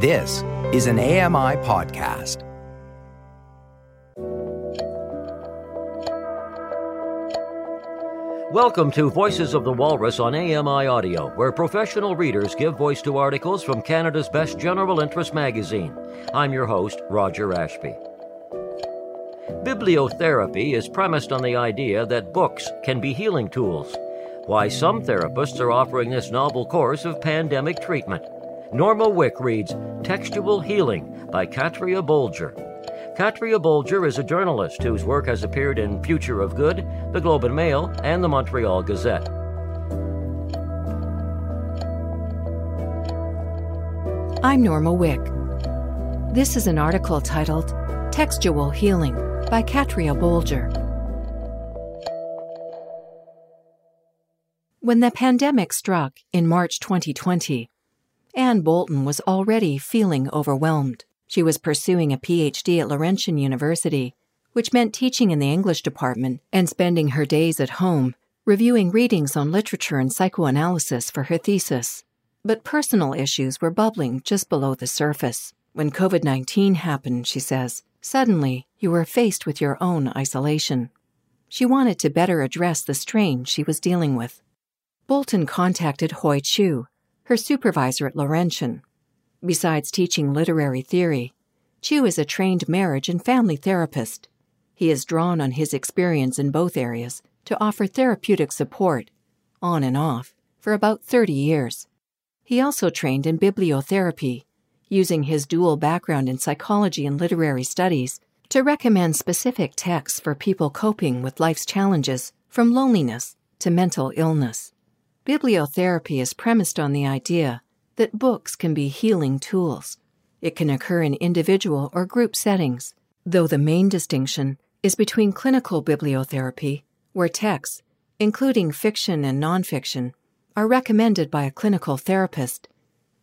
This is an AMI podcast. Welcome to Voices of the Walrus on AMI Audio, where professional readers give voice to articles from Canada's best general interest magazine. I'm your host, Roger Ashby. Bibliotherapy is premised on the idea that books can be healing tools. Why some therapists are offering this novel course of pandemic treatment. Norma Wick reads Textual Healing by Katria Bolger. Katria Bolger is a journalist whose work has appeared in Future of Good, the Globe and Mail, and the Montreal Gazette. I'm Norma Wick. This is an article titled Textual Healing by Katria Bolger. When the pandemic struck in March 2020, Anne Bolton was already feeling overwhelmed. She was pursuing a PhD at Laurentian University, which meant teaching in the English department and spending her days at home reviewing readings on literature and psychoanalysis for her thesis. But personal issues were bubbling just below the surface. When COVID 19 happened, she says, suddenly you were faced with your own isolation. She wanted to better address the strain she was dealing with. Bolton contacted Hoi Cheu, her supervisor at Laurentian. Besides teaching literary theory, Cheu is a trained marriage and family therapist. He has drawn on his experience in both areas to offer therapeutic support, on and off, for about 30 years. He also trained in bibliotherapy, using his dual background in psychology and literary studies to recommend specific texts for people coping with life's challenges from loneliness to mental illness. Bibliotherapy is premised on the idea that books can be healing tools. It can occur in individual or group settings, though the main distinction is between clinical bibliotherapy, where texts, including fiction and nonfiction, are recommended by a clinical therapist,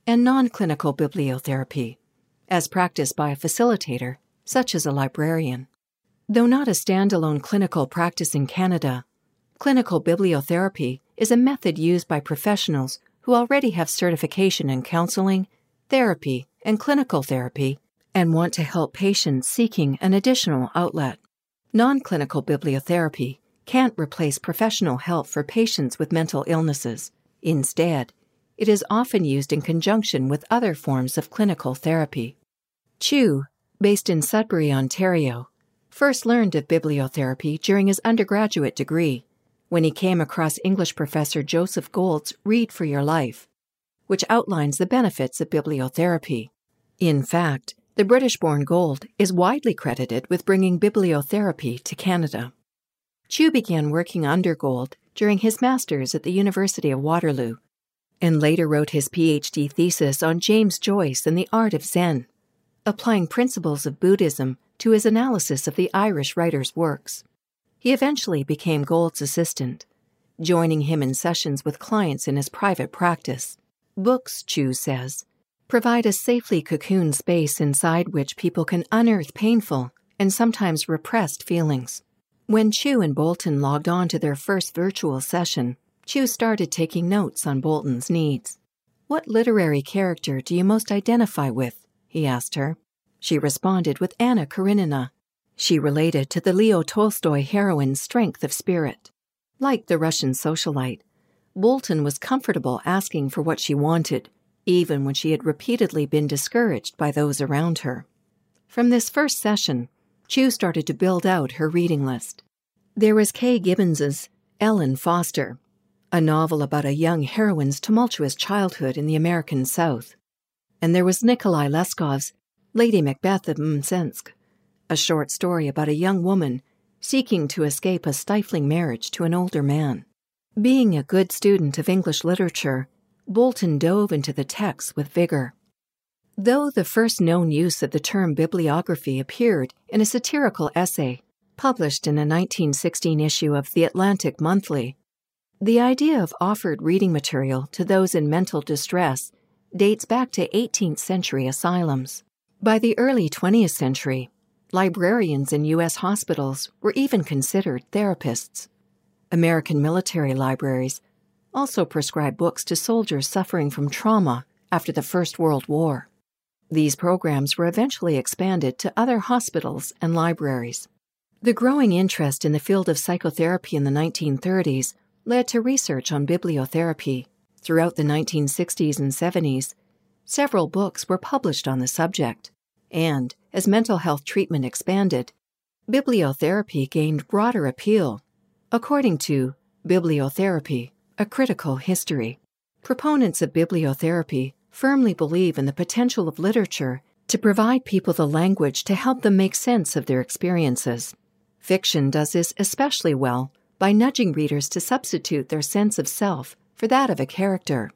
and non clinical bibliotherapy, as practiced by a facilitator, such as a librarian. Though not a standalone clinical practice in Canada, clinical bibliotherapy is a method used by professionals who already have certification in counseling, therapy, and clinical therapy and want to help patients seeking an additional outlet. Non clinical bibliotherapy can't replace professional help for patients with mental illnesses. Instead, it is often used in conjunction with other forms of clinical therapy. Cheu, based in Sudbury, Ontario, first learned of bibliotherapy during his undergraduate degree when he came across English professor Joseph Gold's Read for Your Life, which outlines the benefits of bibliotherapy. In fact, the British born Gold is widely credited with bringing bibliotherapy to Canada. Cheu began working under Gold during his master's at the University of Waterloo and later wrote his PhD thesis on James Joyce and the art of Zen, applying principles of Buddhism to his analysis of the Irish writer's works. He eventually became Gold's assistant, joining him in sessions with clients in his private practice. Books, Cheu says, provide a safely cocooned space inside which people can unearth painful and sometimes repressed feelings. When Cheu and Bolton logged on to their first virtual session, Cheu started taking notes on Bolton's needs. What literary character do you most identify with? he asked her. She responded with Anna Karenina, she related to the Leo Tolstoy heroine's strength of spirit. Like the Russian socialite, Bolton was comfortable asking for what she wanted, even when she had repeatedly been discouraged by those around her. From this first session, Cheu started to build out her reading list. There was Kaye Gibbons's Ellen Foster, a novel about a young heroine's tumultuous childhood in the American South. And there was Nikolai Leskov's Lady Macbeth of Mtsensk, a short story about a young woman seeking to escape a stifling marriage to an older man. Being a good student of English literature, Bolton dove into the text with vigor. Though the first known use of the term bibliotherapy appeared in a satirical essay published in a 1916 issue of The Atlantic Monthly, the idea of offered reading material to those in mental distress dates back to 18th century asylums. By the early 20th century, Librarians in U.S. hospitals were even considered therapists. American military libraries also prescribed books to soldiers suffering from trauma after the First World War. These programs were eventually expanded to other hospitals and libraries. The growing interest in the field of psychotherapy in the 1930s led to research on bibliotherapy. Throughout the 1960s and 70s, several books were published on the subject, and as mental health treatment expanded, bibliotherapy gained broader appeal. According to Bibliotherapy, a critical history, proponents of bibliotherapy firmly believe in the potential of literature to provide people the language to help them make sense of their experiences. Fiction does this especially well by nudging readers to substitute their sense of self for that of a character.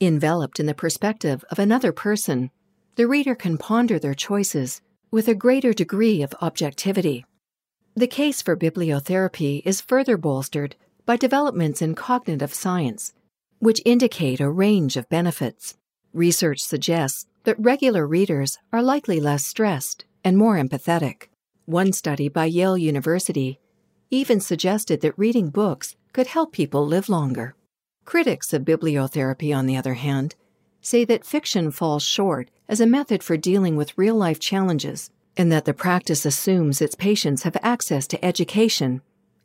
Enveloped in the perspective of another person, the reader can ponder their choices with a greater degree of objectivity. The case for bibliotherapy is further bolstered by developments in cognitive science, which indicate a range of benefits. Research suggests that regular readers are likely less stressed and more empathetic. One study by Yale University even suggested that reading books could help people live longer. Critics of bibliotherapy, on the other hand, say that fiction falls short as a method for dealing with real life challenges and that the practice assumes its patients have access to education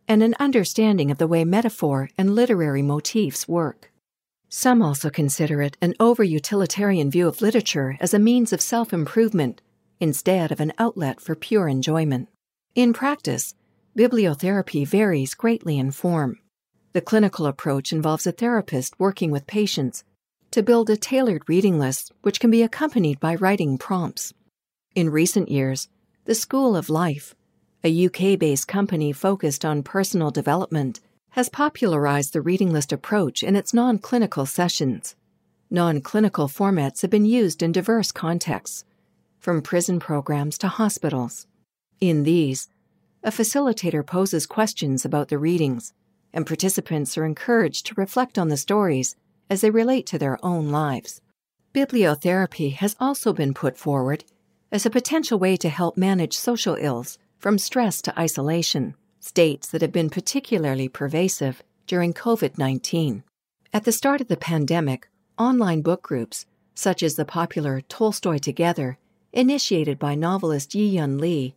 and an understanding of the way metaphor and literary motifs work. Some also consider it an over utilitarian view of literature as a means of self improvement instead of an outlet for pure enjoyment. In practice, bibliotherapy varies greatly in form. The clinical approach involves a therapist working with patients to build a tailored reading list which can be accompanied by writing prompts. In recent years, the School of Life, a UK based company focused on personal development, has popularized the reading list approach in its non clinical sessions. Non clinical formats have been used in diverse contexts, from prison programs to hospitals. In these, a facilitator poses questions about the readings, and participants are encouraged to reflect on the stories as they relate to their own lives. Bibliotherapy has also been put forward as a potential way to help manage social ills from stress to isolation states that have been particularly pervasive during COVID 19. At the start of the pandemic, online book groups, such as the popular Tolstoy Together, initiated by novelist Yi Yun Li,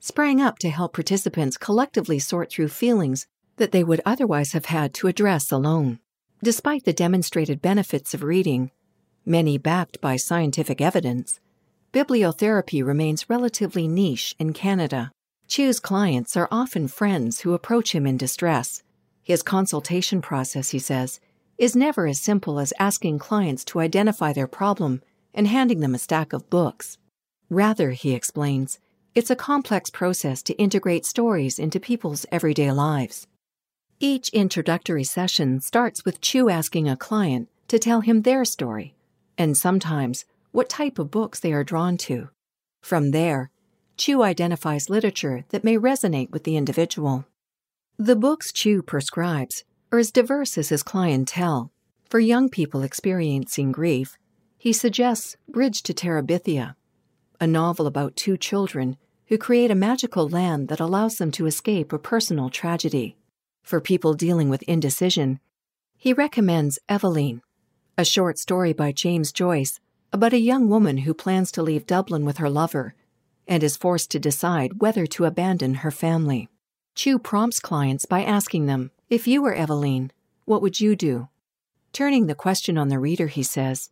sprang up to help participants collectively sort through feelings that they would otherwise have had to address alone. Despite the demonstrated benefits of reading, many backed by scientific evidence, bibliotherapy remains relatively niche in Canada. Cheu's clients are often friends who approach him in distress. His consultation process, he says, is never as simple as asking clients to identify their problem and handing them a stack of books. Rather, he explains, it's a complex process to integrate stories into people's everyday lives. Each introductory session starts with Cheu asking a client to tell him their story, and sometimes what type of books they are drawn to. From there, Cheu identifies literature that may resonate with the individual. The books Cheu prescribes are as diverse as his clientele. For young people experiencing grief, he suggests Bridge to Terabithia, a novel about two children who create a magical land that allows them to escape a personal tragedy. For people dealing with indecision, he recommends Eveline, a short story by James Joyce about a young woman who plans to leave Dublin with her lover and is forced to decide whether to abandon her family. Cheu prompts clients by asking them, If you were Eveline, what would you do? Turning the question on the reader, he says,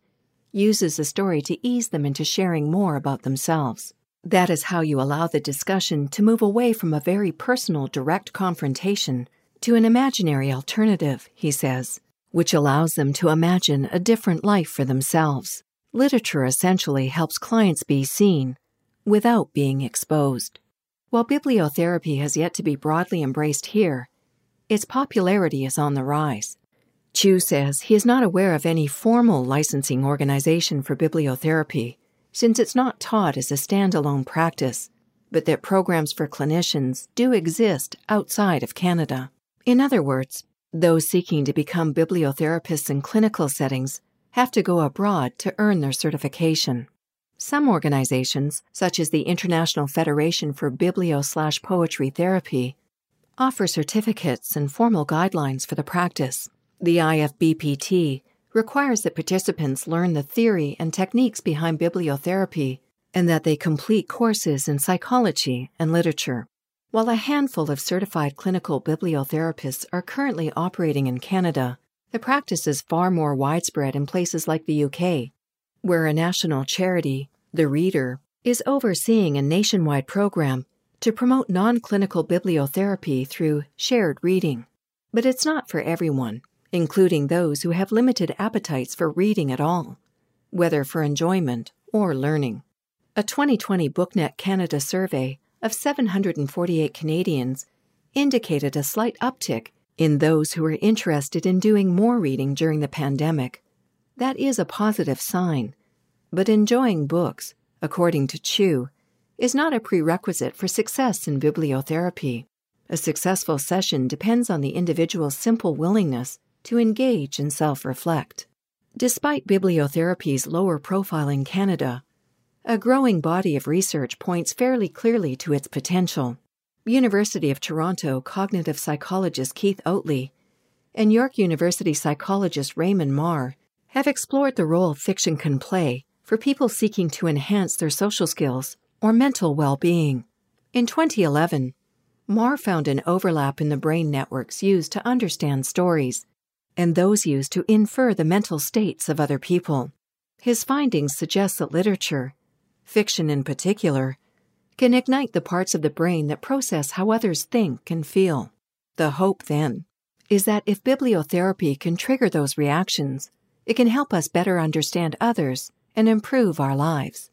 uses the story to ease them into sharing more about themselves. That is how you allow the discussion to move away from a very personal, direct confrontation to an imaginary alternative, he says, which allows them to imagine a different life for themselves. Literature essentially helps clients be seen, without being exposed. While bibliotherapy has yet to be broadly embraced here, its popularity is on the rise. Cheu says he is not aware of any formal licensing organization for bibliotherapy, since it's not taught as a standalone practice, but that programs for clinicians do exist outside of Canada. In other words, those seeking to become bibliotherapists in clinical settings have to go abroad to earn their certification. Some organizations, such as the International Federation for Biblio Poetry Therapy, offer certificates and formal guidelines for the practice. The IFBPT requires that participants learn the theory and techniques behind bibliotherapy and that they complete courses in psychology and literature. While a handful of certified clinical bibliotherapists are currently operating in Canada, the practice is far more widespread in places like the UK, where a national charity, The Reader, is overseeing a nationwide program to promote non clinical bibliotherapy through shared reading. But it's not for everyone, including those who have limited appetites for reading at all, whether for enjoyment or learning. A 2020 BookNet Canada survey of 748 Canadians indicated a slight uptick in those who are interested in doing more reading during the pandemic. That is a positive sign. But enjoying books, according to Cheu, is not a prerequisite for success in bibliotherapy. A successful session depends on the individual's simple willingness to engage and self reflect. Despite bibliotherapy's lower profile in Canada, a growing body of research points fairly clearly to its potential. University of Toronto cognitive psychologist Keith Oatley and York University psychologist Raymond Mar have explored the role fiction can play for people seeking to enhance their social skills or mental well being. In 2011, Mar found an overlap in the brain networks used to understand stories and those used to infer the mental states of other people. His findings suggest that literature, fiction in particular, can ignite the parts of the brain that process how others think and feel. The hope, then, is that if bibliotherapy can trigger those reactions, it can help us better understand others and improve our lives.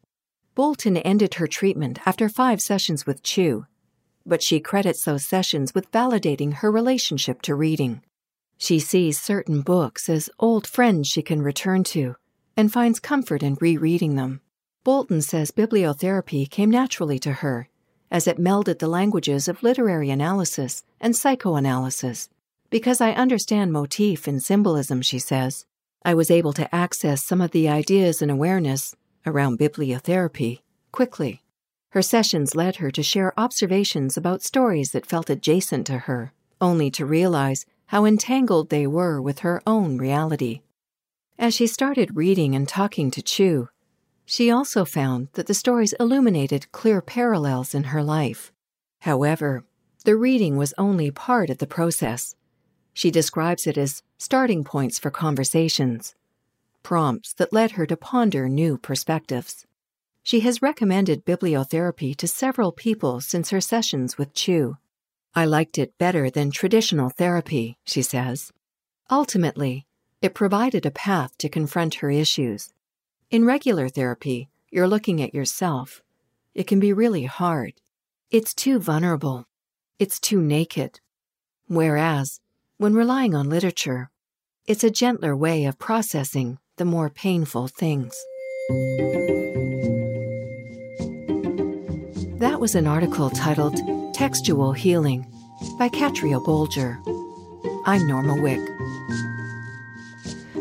Bolton ended her treatment after five sessions with Cheu, but she credits those sessions with validating her relationship to reading. She sees certain books as old friends she can return to and finds comfort in rereading them. Bolton says bibliotherapy came naturally to her, as it melded the languages of literary analysis and psychoanalysis. Because I understand motif and symbolism, she says, I was able to access some of the ideas and awareness around bibliotherapy quickly. Her sessions led her to share observations about stories that felt adjacent to her, only to realize how entangled they were with her own reality. As she started reading and talking to Cheu, she also found that the stories illuminated clear parallels in her life. However, the reading was only part of the process. She describes it as starting points for conversations, prompts that led her to ponder new perspectives. She has recommended bibliotherapy to several people since her sessions with Cheu. I liked it better than traditional therapy, she says. Ultimately, it provided a path to confront her issues. In regular therapy, you're looking at yourself. It can be really hard. It's too vulnerable. It's too naked. Whereas, when relying on literature, it's a gentler way of processing the more painful things. That was an article titled Textual Healing by Katria Bolger. I'm Norma Wick.